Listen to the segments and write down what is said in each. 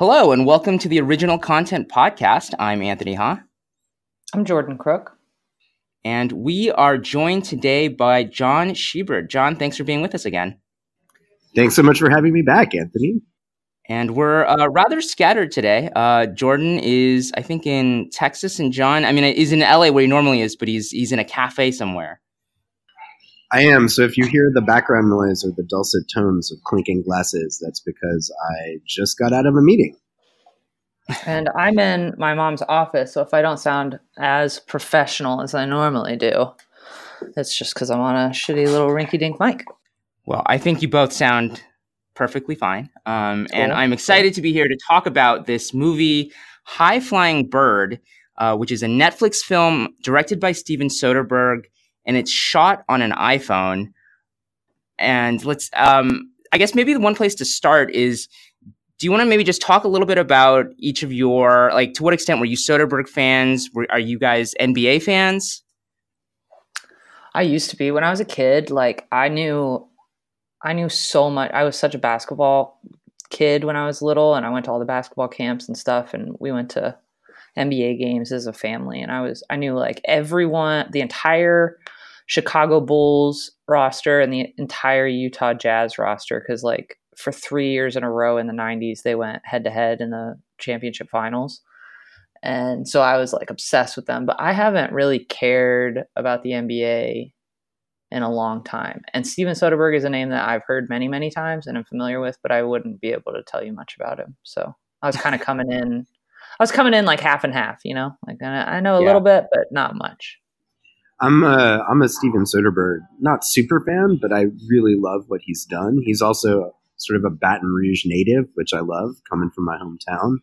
Hello, and welcome to the Original Content Podcast. I'm Anthony Ha. I'm Jordan Crook. And we are joined today by John Shieber. John, thanks for being with us again. Thanks so much for having me back, Anthony. And we're uh, rather scattered today. Uh, Jordan is, I think, in Texas, and John, I mean, he's in LA where he normally is, but he's he's in a cafe somewhere. I am. So if you hear the background noise or the dulcet tones of clinking glasses, that's because I just got out of a meeting. And I'm in my mom's office, so if I don't sound as professional as I normally do, it's just because I'm on a shitty little rinky dink mic. Well, I think you both sound perfectly fine. Um, cool. And I'm excited to be here to talk about this movie, High Flying Bird, uh, which is a Netflix film directed by Steven Soderbergh and it's shot on an iPhone. And let's, um, I guess maybe the one place to start is do you want to maybe just talk a little bit about each of your, like, to what extent were you Soderbergh fans? Were, are you guys NBA fans? I used to be when I was a kid. Like, I knew, I knew so much. I was such a basketball kid when I was little, and I went to all the basketball camps and stuff, and we went to NBA games as a family, and I was I knew like everyone, the entire Chicago Bulls roster and the entire Utah Jazz roster because like for three years in a row in the '90s they went head to head in the championship finals, and so I was like obsessed with them. But I haven't really cared about the NBA in a long time. And Steven Soderbergh is a name that I've heard many, many times and I'm familiar with, but I wouldn't be able to tell you much about him. So I was kind of coming in I was coming in like half and half, you know. Like I know a yeah. little bit, but not much. I'm a I'm a Steven Soderbergh not super fan, but I really love what he's done. He's also sort of a Baton Rouge native, which I love, coming from my hometown.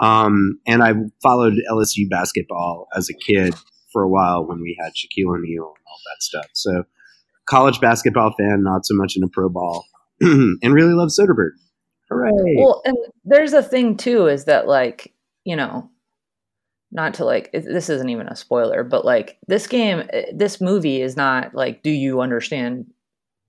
Um, and I followed LSU basketball as a kid for a while when we had Shaquille O'Neal and all that stuff. So, college basketball fan, not so much into pro ball, and really love Soderbergh. Hooray! Well, and there's a thing too is that like you know, not to like this isn't even a spoiler, but like this game, eh, this movie is not like, do you understand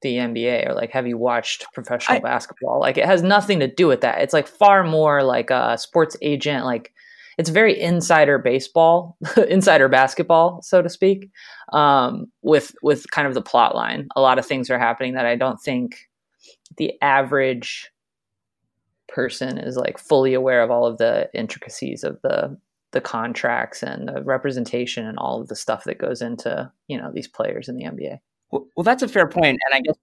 the NBA or like have you watched professional I, basketball? Like it has nothing to do with that. It's like far more like a sports agent, like it's very insider baseball, insider basketball, so to speak, um, with with kind of the plot line. A lot of things are happening that I don't think the average person is like fully aware of all of the intricacies of the the contracts and the representation and all of the stuff that goes into you know these players in the NBA. Well, well that's a fair point, and I guess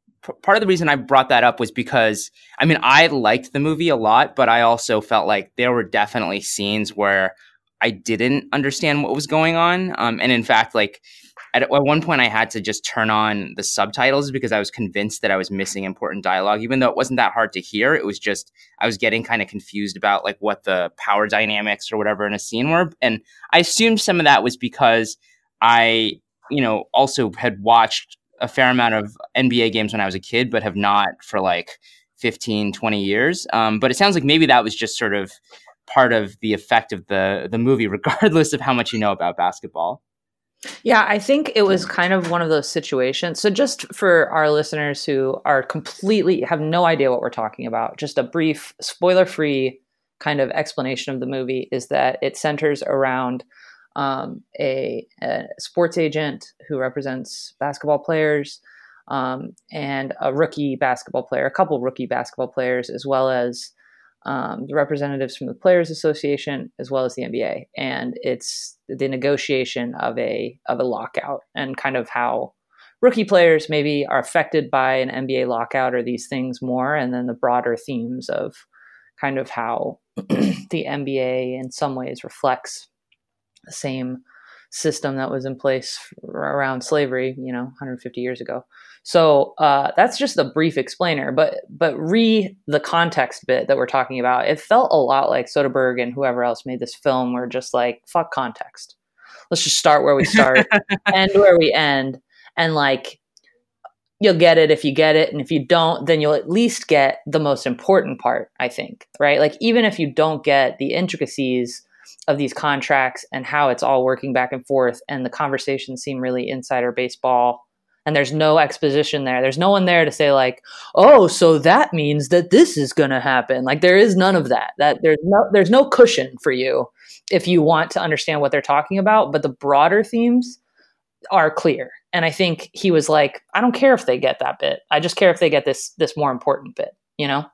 part of the reason I brought that up was because I mean I liked the movie a lot, but I also felt like there were definitely scenes where I didn't understand what was going on, um, and in fact, like at, at one point I had to just turn on the subtitles because I was convinced that I was missing important dialogue, even though it wasn't that hard to hear. It was just I was getting kind of confused about like what the power dynamics or whatever in a scene were, and I assumed some of that was because I, you know, also had watched a fair amount of NBA games when I was a kid, but have not for like 15, 20 years. Um, but it sounds like maybe that was just sort of part of the effect of the the movie, regardless of how much you know about basketball. Yeah, I think it was kind of one of those situations. So, just for our listeners who are completely have no idea what we're talking about, just a brief, spoiler free kind of explanation of the movie is that it centers around um, a, a, sports agent who represents basketball players um, and a rookie basketball player, a couple rookie basketball players, as well as um, the representatives from the Players Association as well as the NBA, and it's the negotiation of a of a lockout and kind of how rookie players maybe are affected by an NBA lockout or these things more, and then the broader themes of kind of how the NBA in some ways reflects the same system that was in place around slavery, you know, 150 years ago. So uh, that's just a brief explainer, but but re the context bit that we're talking about, it felt a lot like Soderbergh and whoever else made this film were just like fuck context. Let's just start where we start, end where we end, and like you'll get it if you get it, and if you don't, then you'll at least get the most important part. I think, right? Like even if you don't get the intricacies of these contracts and how it's all working back and forth, and the conversations seem really insider baseball and there's no exposition there. There's no one there to say like, "Oh, so that means that this is going to happen." Like there is none of that. That there's no there's no cushion for you if you want to understand what they're talking about, but the broader themes are clear. And I think he was like, "I don't care if they get that bit. I just care if they get this this more important bit." You know?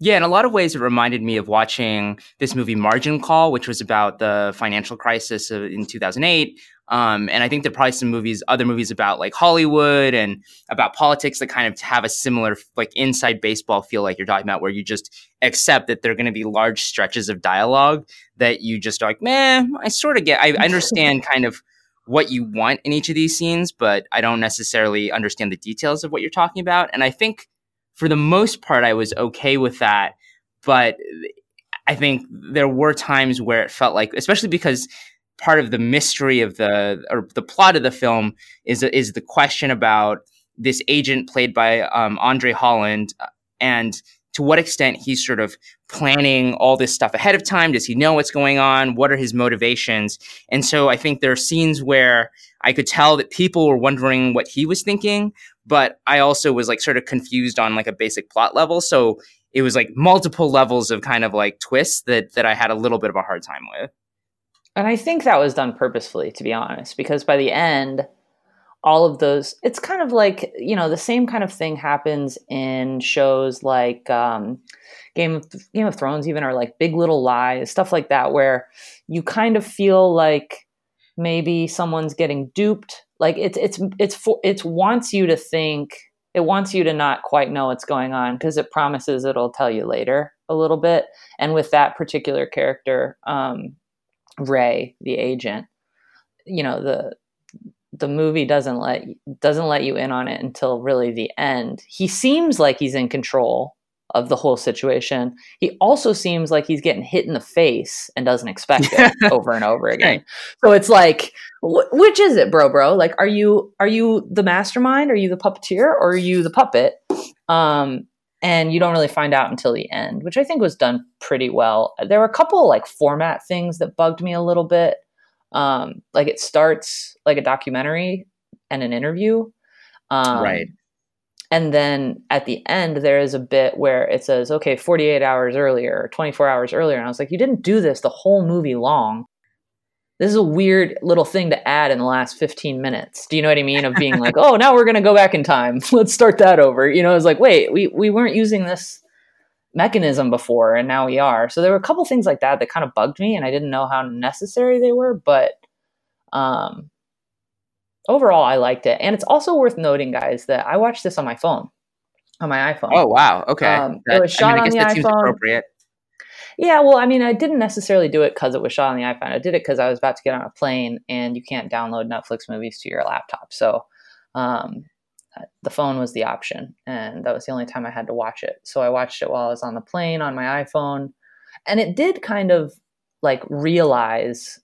Yeah, in a lot of ways, it reminded me of watching this movie Margin Call, which was about the financial crisis in 2008. Um, and I think there are probably some movies, other movies about like Hollywood and about politics that kind of have a similar like inside baseball feel like you're talking about, where you just accept that there are going to be large stretches of dialogue that you just are like, man, I sort of get, I, I understand kind of what you want in each of these scenes, but I don't necessarily understand the details of what you're talking about. And I think for the most part, I was okay with that. But I think there were times where it felt like, especially because part of the mystery of the or the plot of the film is is the question about this agent played by um, Andre Holland and to what extent he's sort of planning all this stuff ahead of time. Does he know what's going on? What are his motivations? And so I think there are scenes where I could tell that people were wondering what he was thinking, but I also was like sort of confused on like a basic plot level. So it was like multiple levels of kind of like twists that that I had a little bit of a hard time with. And I think that was done purposefully, to be honest, because by the end, all of those, it's kind of like, you know, the same kind of thing happens in shows like um, Game of Game of Thrones, even or like Big Little Lies, stuff like that, where you kind of feel like maybe someone's getting duped. Like it's it's it's for, it wants you to think it wants you to not quite know what's going on because it promises it'll tell you later a little bit. And with that particular character um, ray the agent you know the the movie doesn't let doesn't let you in on it until really the end he seems like he's in control of the whole situation. He also seems like he's getting hit in the face and doesn't expect it over and over again. So it's like, wh- which is it, bro, bro? Like, are you are you the mastermind? Are you the puppeteer, or are you the puppet? Um, and you don't really find out until the end, which I think was done pretty well. There were a couple like format things that bugged me a little bit. Um, like it starts like a documentary and an interview. Um, right and then at the end, there is a bit where it says, okay, 48 hours earlier, 24 hours earlier. And I was like, you didn't do this the whole movie long. This is a weird little thing to add in the last 15 minutes. Do you know what I mean? Of being like, oh, now we're going to go back in time. Let's start that over. You know, it's like, wait, we, we weren't using this mechanism before and now we are. So there were a couple things like that that kind of bugged me and I didn't know how necessary they were, but um overall, I liked it. And it's also worth noting, guys, that I watched this on my phone, on my iPhone. Oh wow, okay. Um, that, it was shot I mean, on the iPhone. Yeah, well, I mean, I didn't necessarily do it because it was shot on the iPhone. I did it because I was about to get on a plane, and you can't download Netflix movies to your laptop. So um, the phone was the option, and that was the only time I had to watch it. So I watched it while I was on the plane on my iPhone, and it did kind of like realize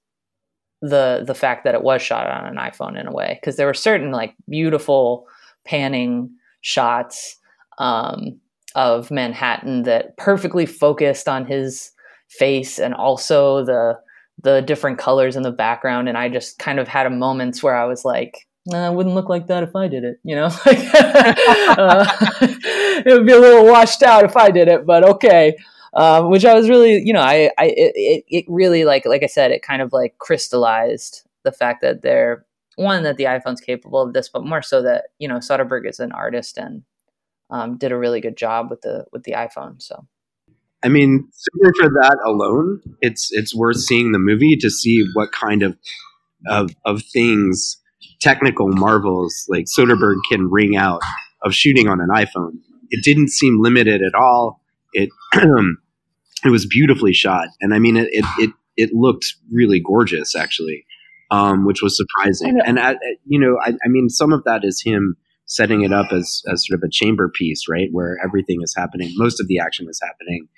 the the fact that it was shot on an iPhone in a way because there were certain like beautiful panning shots um, of Manhattan that perfectly focused on his face and also the the different colors in the background and I just kind of had a moments where I was like nah, it wouldn't look like that if I did it, you know. uh, it would be a little washed out if I did it, but okay um, which I was really, you know, I, I, it, it really like, like I said, it kind of like crystallized the fact that they're one that the iPhone's capable of this, but more so that you know Soderbergh is an artist and um, did a really good job with the with the iPhone. So, I mean, simply for that alone, it's it's worth seeing the movie to see what kind of of of things, technical marvels like Soderbergh can wring out of shooting on an iPhone. It didn't seem limited at all. It it was beautifully shot, and I mean it it it, it looked really gorgeous actually, um, which was surprising. And I, you know, I, I mean, some of that is him setting it up as as sort of a chamber piece, right, where everything is happening. Most of the action is happening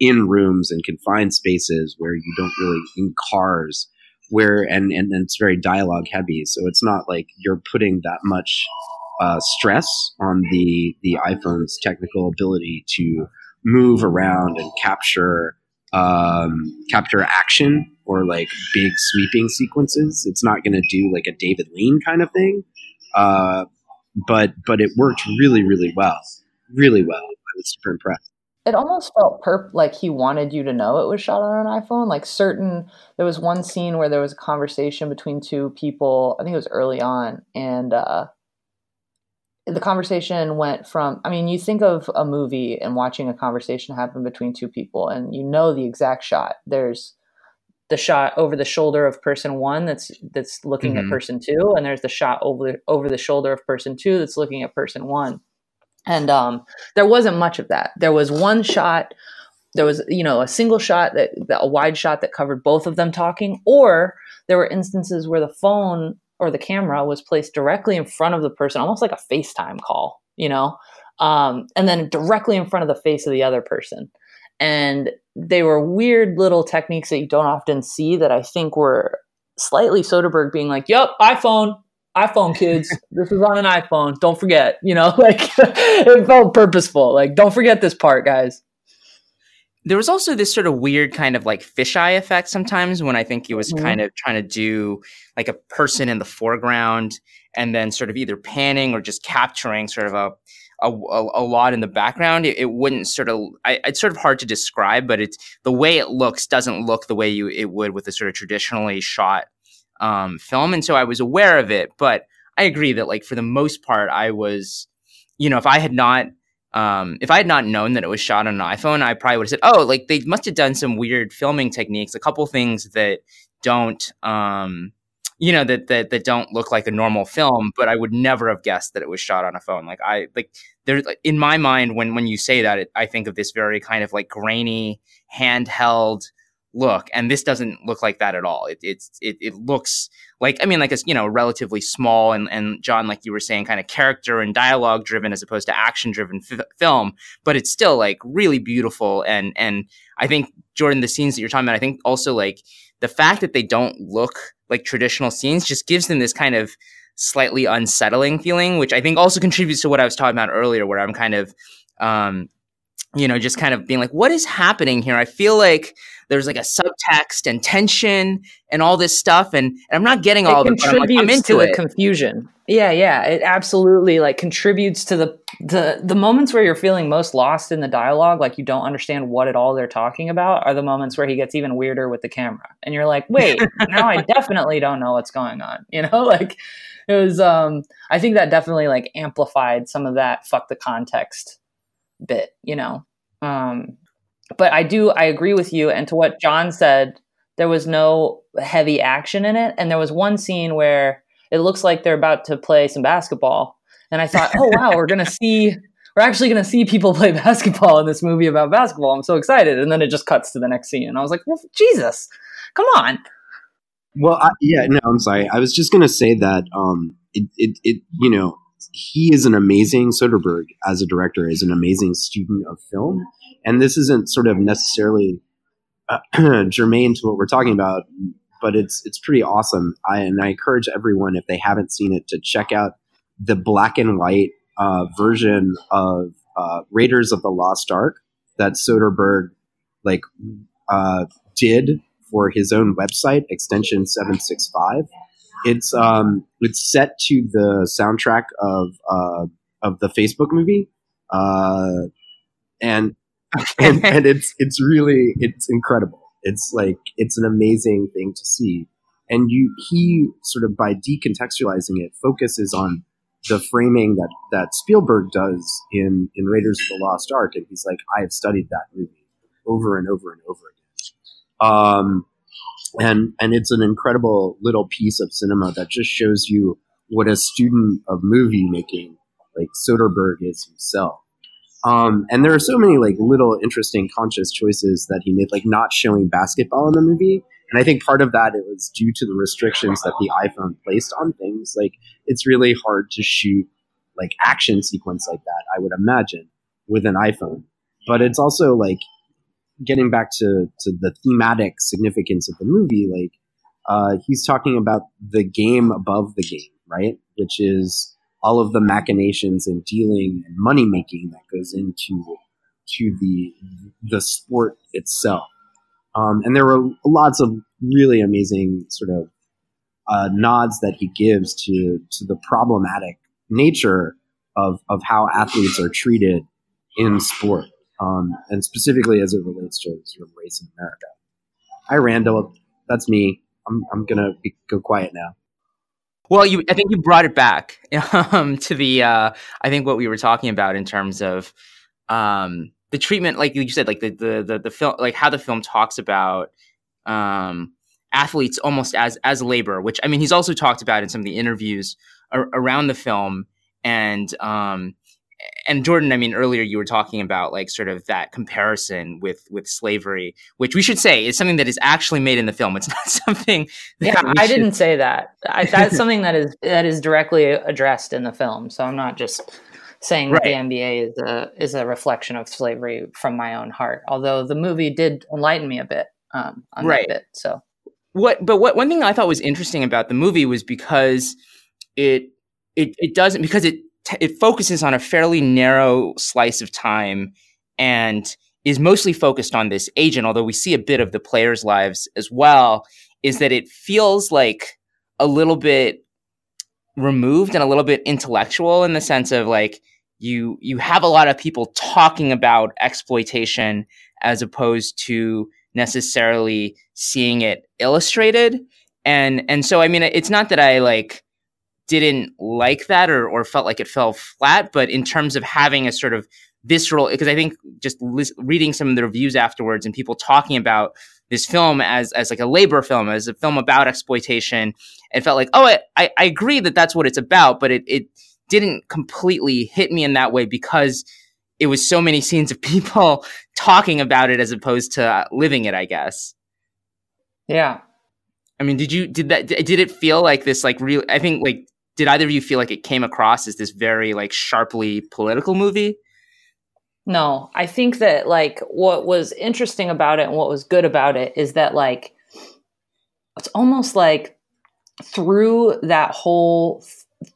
in rooms and confined spaces where you don't really in cars where and and, and it's very dialogue heavy so it's not like you're putting that much uh, stress on the the iPhone's technical ability to move around and capture um, capture action or like big sweeping sequences. It's not going to do like a David Lean kind of thing. uh, but but it worked really really well, really well. I was super impressed. It almost felt perp like he wanted you to know it was shot on an iPhone. Like certain, there was one scene where there was a conversation between two people. I think it was early on, and uh, the conversation went from i mean you think of a movie and watching a conversation happen between two people and you know the exact shot there's the shot over the shoulder of person one that's that's looking mm-hmm. at person two and there's the shot over over the shoulder of person two that's looking at person one and um, there wasn't much of that there was one shot there was you know a single shot that, that a wide shot that covered both of them talking or there were instances where the phone or the camera was placed directly in front of the person, almost like a FaceTime call, you know, um, and then directly in front of the face of the other person. And they were weird little techniques that you don't often see that I think were slightly Soderbergh being like, "Yep, iPhone, iPhone kids, this is on an iPhone. Don't forget." You know, like it felt purposeful. Like, don't forget this part, guys there was also this sort of weird kind of like fisheye effect sometimes when I think he was mm-hmm. kind of trying to do like a person in the foreground and then sort of either panning or just capturing sort of a a, a lot in the background. It, it wouldn't sort of I, it's sort of hard to describe, but it's the way it looks doesn't look the way you it would with a sort of traditionally shot um, film, and so I was aware of it. But I agree that like for the most part, I was you know if I had not um, if I had not known that it was shot on an iPhone, I probably would have said, "Oh, like they must have done some weird filming techniques, a couple things that don't, um, you know, that that that don't look like a normal film." But I would never have guessed that it was shot on a phone. Like I like there in my mind when when you say that, it, I think of this very kind of like grainy handheld look and this doesn't look like that at all it, it's it, it looks like i mean like it's you know relatively small and and john like you were saying kind of character and dialogue driven as opposed to action driven f- film but it's still like really beautiful and and i think jordan the scenes that you're talking about i think also like the fact that they don't look like traditional scenes just gives them this kind of slightly unsettling feeling which i think also contributes to what i was talking about earlier where i'm kind of um you know just kind of being like what is happening here? I feel like there's like a subtext and tension and all this stuff and, and i'm not getting all it of it but I'm, like, I'm into to it. confusion. Yeah yeah it absolutely like contributes to the the the moments where you're feeling most lost in the dialogue like you don't understand what at all they're talking about are the moments where he gets even weirder with the camera. And you're like wait now i definitely don't know what's going on you know? Like it was um i think that definitely like amplified some of that fuck the context bit you know? Um but I do I agree with you and to what John said there was no heavy action in it and there was one scene where it looks like they're about to play some basketball and I thought oh wow we're going to see we're actually going to see people play basketball in this movie about basketball. I'm so excited. And then it just cuts to the next scene and I was like well, Jesus come on. Well I, yeah no I'm sorry. I was just going to say that um it, it it you know he is an amazing Soderbergh as a director, is an amazing student of film, and this isn't sort of necessarily uh, germane to what we're talking about, but it's it's pretty awesome. I and I encourage everyone if they haven't seen it to check out the black and white uh, version of uh, Raiders of the Lost Ark that Soderbergh like uh, did for his own website, Extension Seven Six Five it's um it's set to the soundtrack of uh of the Facebook movie, uh, and and, and it's it's really it's incredible. It's like it's an amazing thing to see, and you he sort of by decontextualizing it focuses on the framing that that Spielberg does in in Raiders of the Lost Ark, and he's like, I have studied that movie over and over and over again. Um, and and it's an incredible little piece of cinema that just shows you what a student of movie making like Soderbergh is himself. Um, and there are so many like little interesting conscious choices that he made, like not showing basketball in the movie. And I think part of that it was due to the restrictions that the iPhone placed on things. Like it's really hard to shoot like action sequence like that, I would imagine, with an iPhone. But it's also like getting back to, to the thematic significance of the movie, like uh, he's talking about the game above the game, right? Which is all of the machinations and dealing and money making that goes into to the the sport itself. Um, and there were lots of really amazing sort of uh, nods that he gives to to the problematic nature of of how athletes are treated in sport, um, and specifically as it relates to sort of race in America. Hi, Randall. That's me. I'm I'm gonna be, go quiet now. Well, you, I think you brought it back um, to the, uh, I think what we were talking about in terms of um, the treatment, like you said, like the, the, the, the film, like how the film talks about um, athletes almost as, as labor, which I mean, he's also talked about in some of the interviews ar- around the film. And, um, and Jordan, I mean, earlier you were talking about like sort of that comparison with with slavery, which we should say is something that is actually made in the film. It's not something. yeah, I should... didn't say that. I, that's something that is that is directly addressed in the film. So I'm not just saying right. that the NBA is a is a reflection of slavery from my own heart. Although the movie did enlighten me a bit um, on right. that bit. So what? But what one thing I thought was interesting about the movie was because it it it doesn't because it t- it focuses on a fairly narrow slice of time and is mostly focused on this agent, although we see a bit of the players' lives as well, is that it feels like a little bit removed and a little bit intellectual in the sense of like you you have a lot of people talking about exploitation as opposed to necessarily seeing it illustrated. And and so i mean it's not that i like didn't like that or, or felt like it fell flat. But in terms of having a sort of visceral, because I think just li- reading some of the reviews afterwards and people talking about this film as as like a labor film, as a film about exploitation, it felt like, oh, I, I agree that that's what it's about, but it, it didn't completely hit me in that way because it was so many scenes of people talking about it as opposed to uh, living it, I guess. Yeah. I mean, did you did that did it feel like this like real I think like did either of you feel like it came across as this very like sharply political movie? No, I think that like what was interesting about it and what was good about it is that like it's almost like through that whole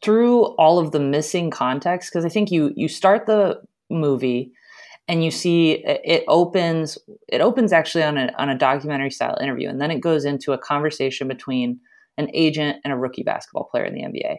through all of the missing context because I think you you start the movie and you see it opens it opens actually on a on a documentary style interview and then it goes into a conversation between an agent and a rookie basketball player in the NBA.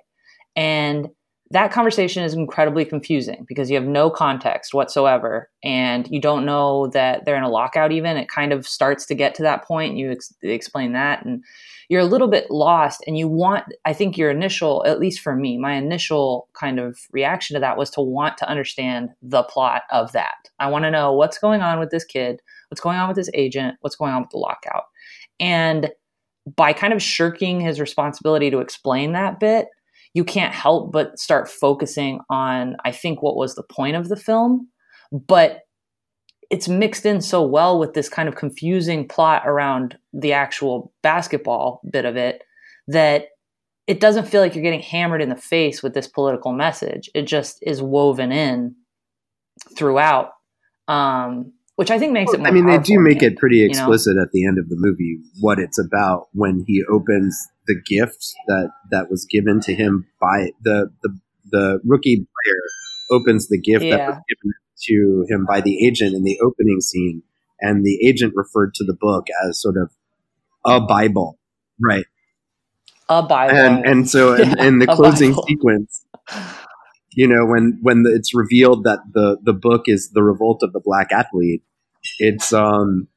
And that conversation is incredibly confusing because you have no context whatsoever. And you don't know that they're in a lockout even. It kind of starts to get to that point. You ex- explain that and you're a little bit lost. And you want i think your initial at least for me my initial kind of reaction to that was to want to understand the plot of that. I want to know what's going on with this kid what's going on with this agent what's going on with the lockout. And by kind of shirking his responsibility to explain that bit you can't help but start focusing on, I think, what was the point of the film. But it's mixed in so well with this kind of confusing plot around the actual basketball bit of it that it doesn't feel like you're getting hammered in the face with this political message. It just is woven in throughout. Um, which I think makes it. I mean, they do make it pretty explicit you know? at the end of the movie what it's about when he opens the gift that that was given to him by the the the rookie player opens the gift yeah. that was given to him by the agent in the opening scene, and the agent referred to the book as sort of a Bible, right? A Bible, and and so in, yeah, in the closing sequence you know when when the, it's revealed that the the book is the revolt of the black athlete it's um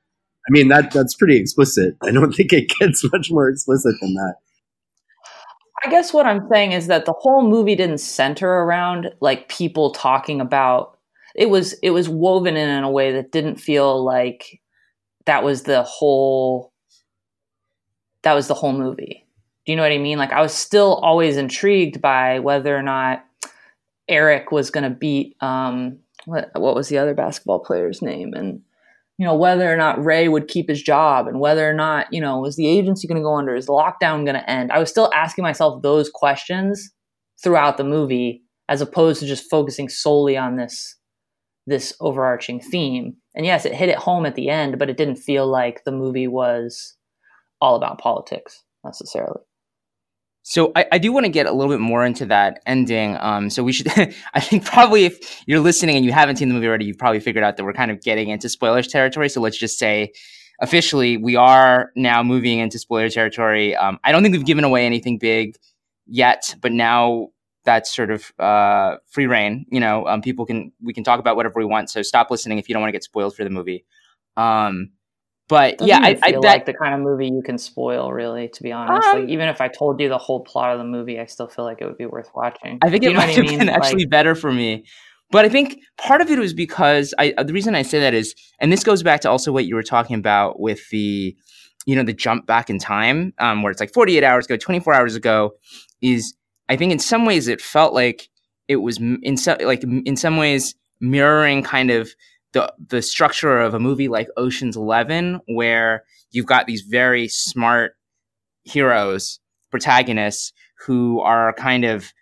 I mean that that's pretty explicit. I don't think it gets much more explicit than that. I guess what I'm saying is that the whole movie didn't center around like people talking about it was it was woven in in a way that didn't feel like that was the whole that was the whole movie. Do you know what I mean? Like I was still always intrigued by whether or not Eric was going to beat um what what was the other basketball player's name and you know, whether or not Ray would keep his job and whether or not, you know, was the agency going to go under? Is the lockdown going to end? I was still asking myself those questions throughout the movie as opposed to just focusing solely on this this overarching theme. And yes, it hit it home at the end, but it didn't feel like the movie was all about politics necessarily. So I, I do want to get a little bit more into that ending. Um, so we should, I think probably if you're listening and you haven't seen the movie already, you've probably figured out that we're kind of getting into spoilers territory. So let's just say officially we are now moving into spoiler territory. Um, I don't think we've given away anything big yet, but now that's sort of uh, free reign. You know, um, people can we can talk about whatever we want. So stop listening if you don't want to get spoiled for the movie. Um, but Doesn't yeah, I, I feel that, like the kind of movie you can spoil. Really, to be honest, Um, like even if I told you the whole plot of the movie, I still feel like it would be worth watching. I think You it might I mean? been actually Like- better for me. But I think part of it was because I uh, the reason I say that is, and this goes back to also what you were talking about with the, you know, the jump back in time, um, where it's like 48 hours ago, 24 hours ago, is I think in some ways it felt like it was in some like in some ways mirroring kind of the the structure of a movie like Ocean's Eleven, where you've got these very smart heroes, protagonists who are kind of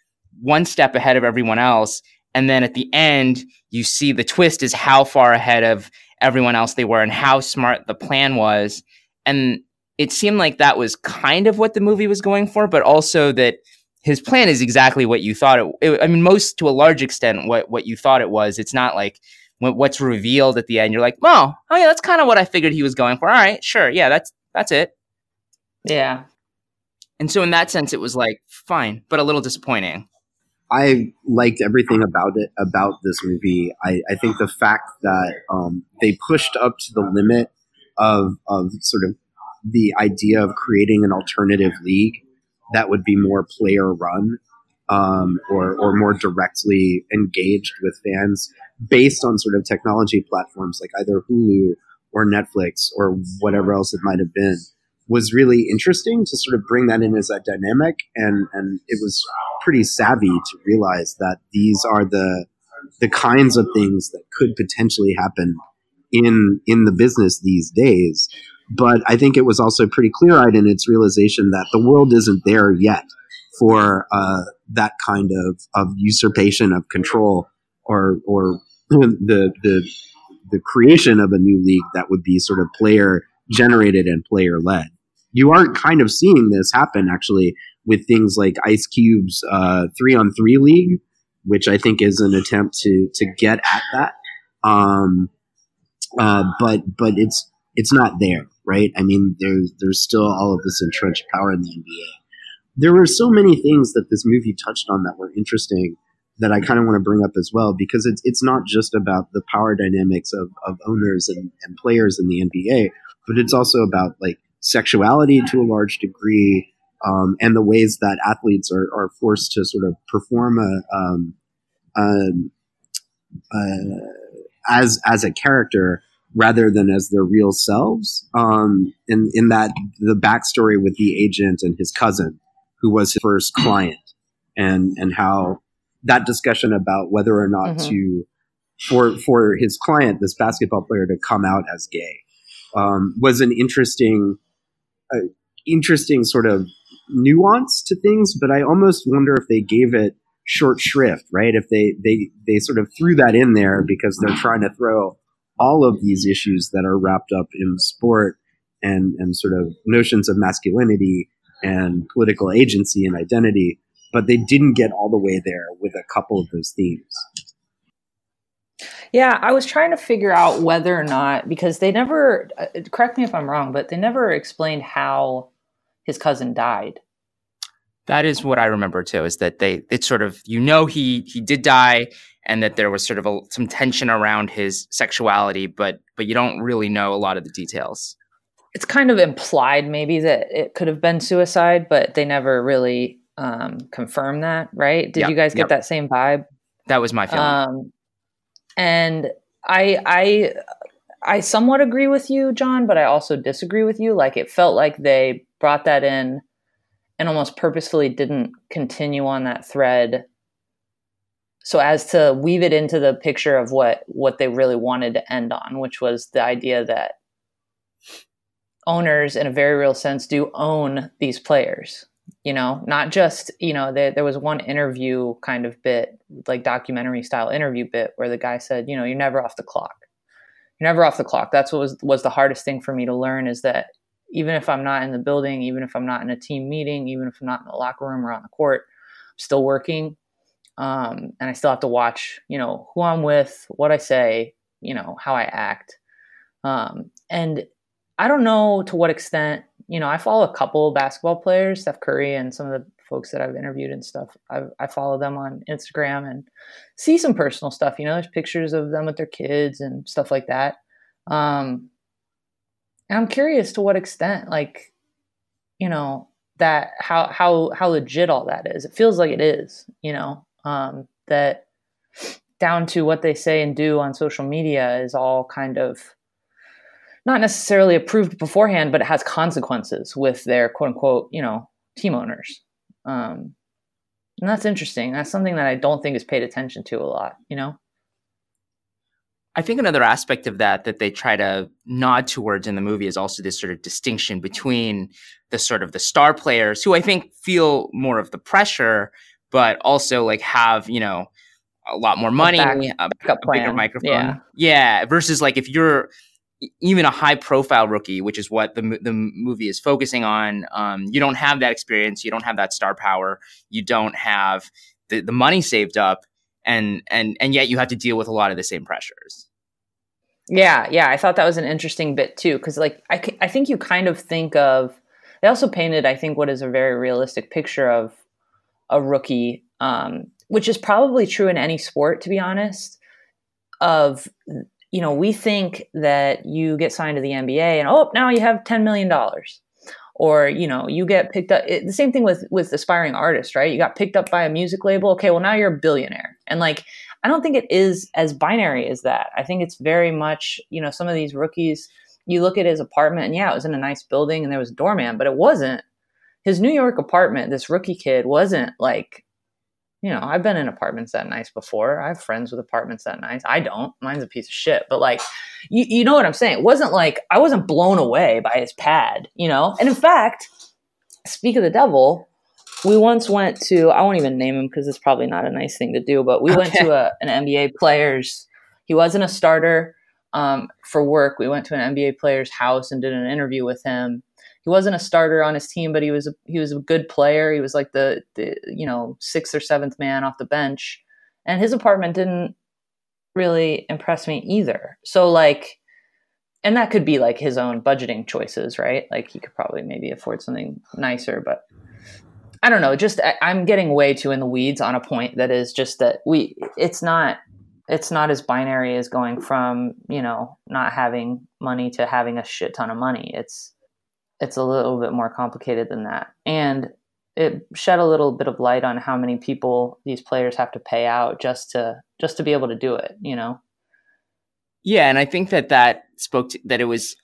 one step ahead of everyone else. And then at the end, you see the twist is how far ahead of everyone else they were and how smart the plan was. And it seemed like that was kind of what the movie was going for, but also that his plan is exactly what you thought it, it I mean, most to a large extent, what, what you thought it was. It's not like what, what's revealed at the end. You're like, oh, oh yeah, that's kind of what I figured he was going for. All right, sure. Yeah, that's, that's it. yeah, And so in that sense, it was like fine, but a little disappointing. I liked everything about it about this movie. I, I think the fact that um, they pushed up to the limit of of sort of the idea of creating an alternative league that would be more player run um, or or more directly engaged with fans based on sort of technology platforms like either Hulu or Netflix or whatever else it might have been was really interesting to sort of bring that in as a dynamic. And and it was pretty savvy to realize that these are the the kinds of things that could potentially happen in in the business these days. But i think it was also pretty clear-eyed in its realization that the world isn't there yet for uh, that kind of, of usurpation of control or or the the the creation of a new league that would be sort of player generated and player led you are kind of seeing this happen actually with things like Ice Cube's uh, three on three league, which I think is an attempt to to get at that. Um, uh, but but it's it's not there, right? I mean, there's there's still all of this entrenched power in the NBA. There were so many things that this movie touched on that were interesting that I kind of want to bring up as well because it's it's not just about the power dynamics of, of owners and, and players in the NBA, but it's also about like sexuality to a large degree, um, and the ways that athletes are, are forced to sort of perform a, um, um, uh, as as a character rather than as their real selves. Um, in in that the backstory with the agent and his cousin, who was his first client, and and how that discussion about whether or not Mhm. to for for his client, this basketball player, to come out as gay, um, was an interesting, uh, interesting sort of nuance to things. But I almost wonder if they gave it short shrift, right? If they they they sort of threw that in there because they're trying to throw all of these issues that are wrapped up in sport and and sort of notions of masculinity and political agency and identity, but they didn't get all the way there with a couple of those themes. yeah. I was trying to figure out whether or not because they never. Uh, correct me if I'm wrong, but they never explained how his cousin died. That is what I remember too. Is that they? It's sort of you know he he did die, and that there was sort of a, some tension around his sexuality, but but you don't really know a lot of the details. it's kind of implied maybe that it could have been suicide, but they never really um, confirmed that, right? Did Yep, you guys get yep. that same vibe? That was my feeling. Um, and I, I, I somewhat agree with you, John, but I also disagree with you. Like it felt like they brought that in and almost purposefully didn't continue on that thread so as to weave it into the picture of what what they really wanted to end on which was the idea that owners in a very real sense do own these players you know not just you know there, there was one interview kind of bit like documentary style interview bit where the guy said you know you're never off the clock. You're never off the clock. That's what was was the hardest thing for me to learn is that even if i'm not in the building even if i'm not in a team meeting even if i'm not in the locker room or on the court i'm still working um, and i still have to watch you know who i'm with what i say you know how i act. Um, and I don't know to what extent, you know, I follow a couple basketball players, Steph Curry and some of the folks that I've interviewed and stuff. I, I follow them on Instagram and see some personal stuff. You know, there's pictures of them with their kids and stuff like that. Um, and I'm curious to what extent, like, you know, that how how how legit all that is. It feels like it is. You know, um, that down to what they say and do on social media is all kind of not necessarily approved beforehand, but it has consequences with their quote unquote, you know, team owners. Um, and that's interesting. That's something that I don't think is paid attention to a lot, you know? I think another aspect of that that they try to nod towards in the movie is also this sort of distinction between the sort of the star players who I think feel more of the pressure, but also like have, you know, a lot more money, a, back, a, a bigger microphone. Yeah. yeah. Versus like if you're even a high profile rookie, which is what the the movie is focusing on, um, you don't have that experience, you don't have that star power, you don't have the, the money saved up, and and and yet you have to deal with a lot of the same pressures. Yeah, yeah, I thought that was an interesting bit too, because like I I think you kind of think of they also painted I think what is a very realistic picture of a rookie, um, which is probably true in any sport, to be honest. Of you know, we think that you get signed to the NBA and oh, now you have ten million dollars, or you know, you get picked up. It, the same thing with with aspiring artists, right? You got picked up by a music label. Okay, well now you're a billionaire, and like I don't think it is as binary as that. I think it's very much you know some of these rookies. You look at his apartment, and yeah, it was in a nice building, and there was a doorman, but it wasn't his New York apartment. This rookie kid wasn't like you know, I've been in apartments that nice before. I have friends with apartments that nice. I don't. Mine's a piece of shit. But like, you, you know what I'm saying? It wasn't like I wasn't blown away by his pad, you know? And in fact, speak of the devil, we once went to, I won't even name him because it's probably not a nice thing to do, but we okay. went to a, an NBA player's, he wasn't a starter um, for work. We went to an NBA player's house and did an interview with him he wasn't a starter on his team, but he was a, he was a good player. He was like the, the you know sixth or seventh man off the bench, and his apartment didn't really impress me either. So like, and that could be like his own budgeting choices, right? Like he could probably maybe afford something nicer, but I don't know. Just I, I'm getting way too in the weeds on a point that is just that we it's not it's not as binary as going from you know not having money to having a shit ton of money. It's it's a little bit more complicated than that. And it shed a little bit of light on how many people these players have to pay out just to just to be able to do it, you know. Yeah, and I think that that spoke to that it was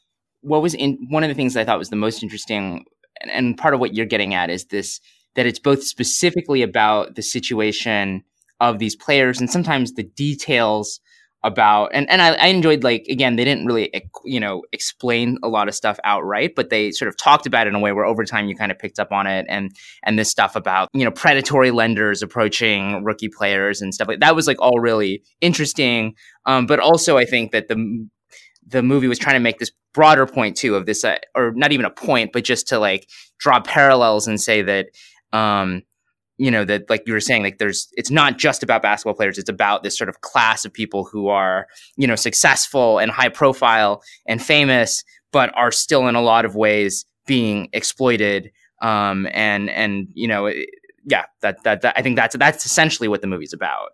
what was in one of the things I thought was the most interesting and, and part of what you're getting at is this that it's both specifically about the situation of these players and sometimes the details about and and I, I, enjoyed like again they didn't really you know explain a lot of stuff outright but they sort of talked about it in a way where over time you kind of picked up on it and and this stuff about you know predatory lenders approaching rookie players and stuff like that was like all really interesting. Um, but also I think that the the movie was trying to make this broader point too of this uh, or not even a point but just to like draw parallels and say that um, you know that like you were saying like there's it's not just about basketball players. It's about this sort of class of people who are you know successful and high profile and famous but are still in a lot of ways being exploited. Um and and you know yeah that, that that i think that's that's essentially what the movie's about.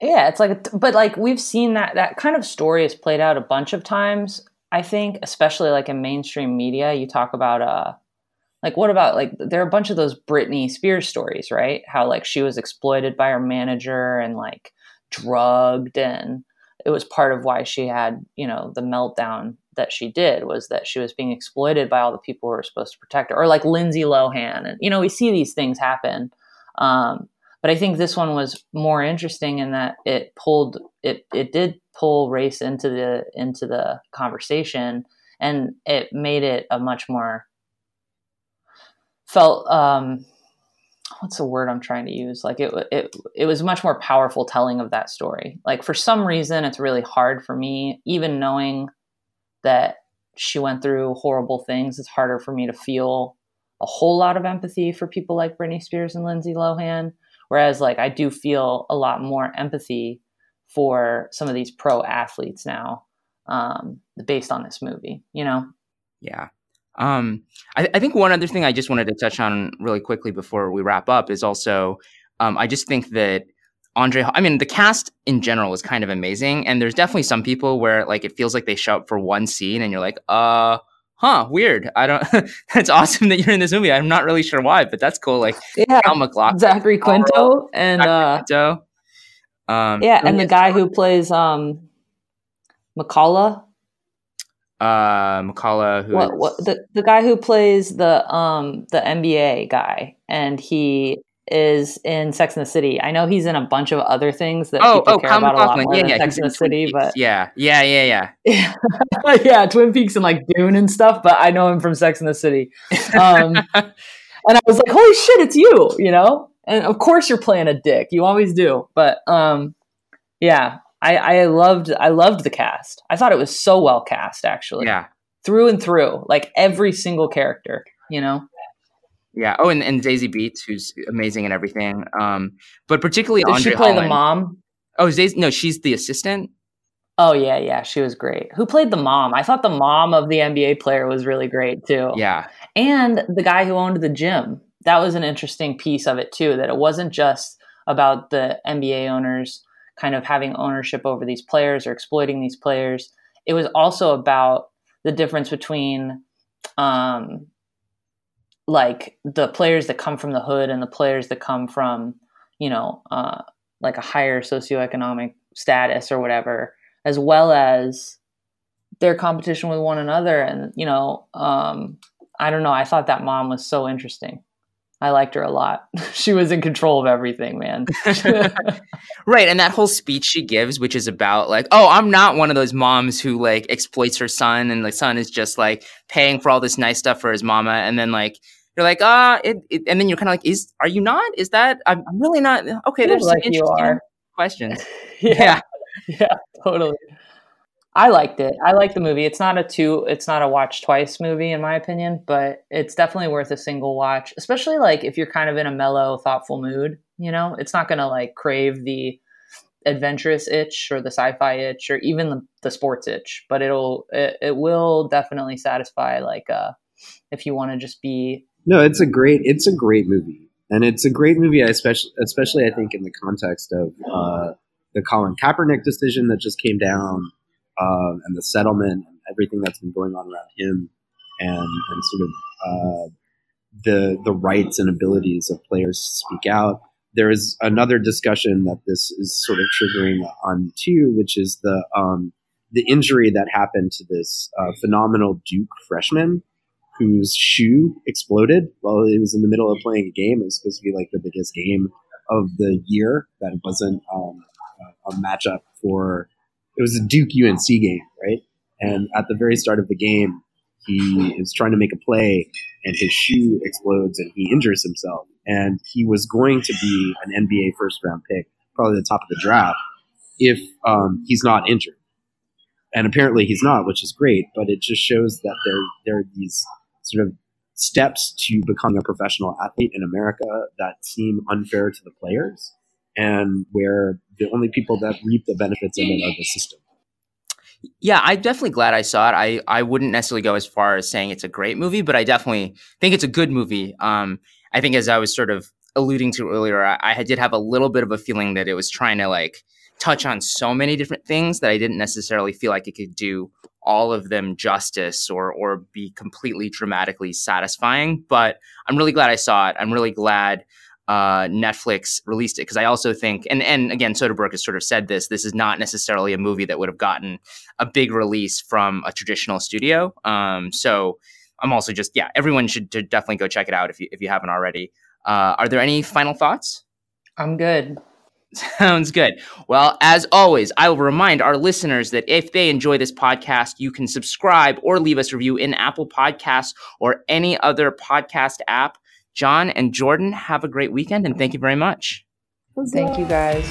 Yeah it's like but like we've seen that that kind of story is played out a bunch of times i think especially like in mainstream media. You talk about uh like what about like there are a bunch of those Britney Spears stories, right? How like she was exploited by her manager and like drugged and it was part of why she had, you know, the meltdown that she did was that she was being exploited by all the people who were supposed to protect her. Or like Lindsay Lohan. And you know, we see these things happen. Um, but I think this one was more interesting in that it pulled it it did pull race into the into the conversation and it made it a much more felt um, what's the word I'm trying to use? Like it, it, it was much more powerful telling of that story. Like for some reason, it's really hard for me, even knowing that she went through horrible things. It's harder for me to feel a whole lot of empathy for people like Britney Spears and Lindsay Lohan. Whereas, like, I do feel a lot more empathy for some of these pro athletes now, um, based on this movie. You know? Yeah. Um, I, I, think one other thing I just wanted to touch on really quickly before we wrap up is also, um, I just think that Andre, I mean, the cast in general is kind of amazing. And there's definitely some people where like it feels like they show up for one scene and you're like, uh, huh, weird. I don't, that's awesome that you're in this movie. I'm not really sure why, but that's cool. Like, yeah, Al MacLachlan, Zachary Quinto, and, Zachary uh, Quinto. Um, yeah, and the guy who plays, um, Mckayla. Uh, Mckayla, who what, what, the the guy who plays the um the NBA guy, and he is in Sex and the City. I know he's in a bunch of other things that oh, people oh, care about a lot more yeah, than yeah, Sex and the City, but yeah, yeah, yeah, yeah, yeah, Twin Peaks and like Dune and stuff. But I know him from Sex and the City, um, and I was like, holy shit, it's you, you know. And of course, you're playing a dick. You always do. But um, yeah, I, I loved I loved the cast. I thought it was so well cast, actually. Yeah, through and through, like every single character. You know. Yeah. Oh, and, and Zazie Beetz, who's amazing and everything. Um, but particularly Did Andre she play Holland. the mom? Oh, Zazie, no, she's the assistant. Oh yeah, yeah, she was great. Who played the mom? I thought the mom of the NBA player was really great too. Yeah. And the guy who owned the gym. That was an interesting piece of it too. That it wasn't just about the NBA owners kind of having ownership over these players or exploiting these players. It was also about the difference between um, like the players that come from the hood and the players that come from you know uh, like a higher socioeconomic status or whatever as well as their competition with one another and you know um, i don't know i thought that mom was so interesting I liked her a lot. she was in control of everything, man. right, and that whole speech she gives, which is about like, oh, I'm not one of those moms who like exploits her son, and the son is just like paying for all this nice stuff for his mama, and then like you're like, ah, it, it, and then you're kind of like, is are you not? Is that I'm, I'm really not? Okay, there's like you are questions. yeah. yeah, yeah, totally. I liked it. I like the movie. It's not a two. It's not a watch twice movie, in my opinion, but it's definitely worth a single watch. Especially like if you're kind of in a mellow, thoughtful mood. You know, it's not going to like crave the adventurous itch or the sci-fi itch or even the, the sports itch, but it'll it, it will definitely satisfy like uh if you want to just be no, it's a great it's a great movie, and it's a great movie, especially especially I think in the context of uh, the Colin Kaepernick decision that just came down, um, and the settlement and everything that's been going on around him, and and sort of uh, the the rights and abilities of players to speak out. There is another discussion that this is sort of triggering on too, which is the um, the injury that happened to this uh, phenomenal Duke freshman whose shoe exploded while he was in the middle of playing a game. It was supposed to be like the biggest game of the year. That wasn't um, a matchup for. It was a Duke UNC game, right? And at the very start of the game, he is trying to make a play, and his shoe explodes, and he injures himself. And he was going to be an NBA first round pick, probably the top of the draft, if um, he's not injured. And apparently he's not, which is great. But it just shows that there there are these sort of steps to becoming a professional athlete in America that seem unfair to the players and where the only people that reap the benefits of it are the system. Yeah, I'm definitely glad I saw it. I, I wouldn't necessarily go as far as saying it's a great movie, but I definitely think it's a good movie. Um, I think as I was sort of alluding to earlier, I, I did have a little bit of a feeling that it was trying to like touch on so many different things that I didn't necessarily feel like it could do all of them justice or or be completely dramatically satisfying. But I'm really glad I saw it. I'm really glad uh, Netflix released it because I also think, and and again, Soderbergh has sort of said this. This is not necessarily a movie that would have gotten a big release from a traditional studio. Um, so I'm also just yeah, everyone should definitely go check it out if you if you haven't already. Uh, are there any final thoughts? I'm good. Sounds good. Well, as always, I will remind our listeners that if they enjoy this podcast, you can subscribe or leave us a review in Apple Podcasts or any other podcast app. John and Jordan, have a great weekend and thank you very much. Thank you guys.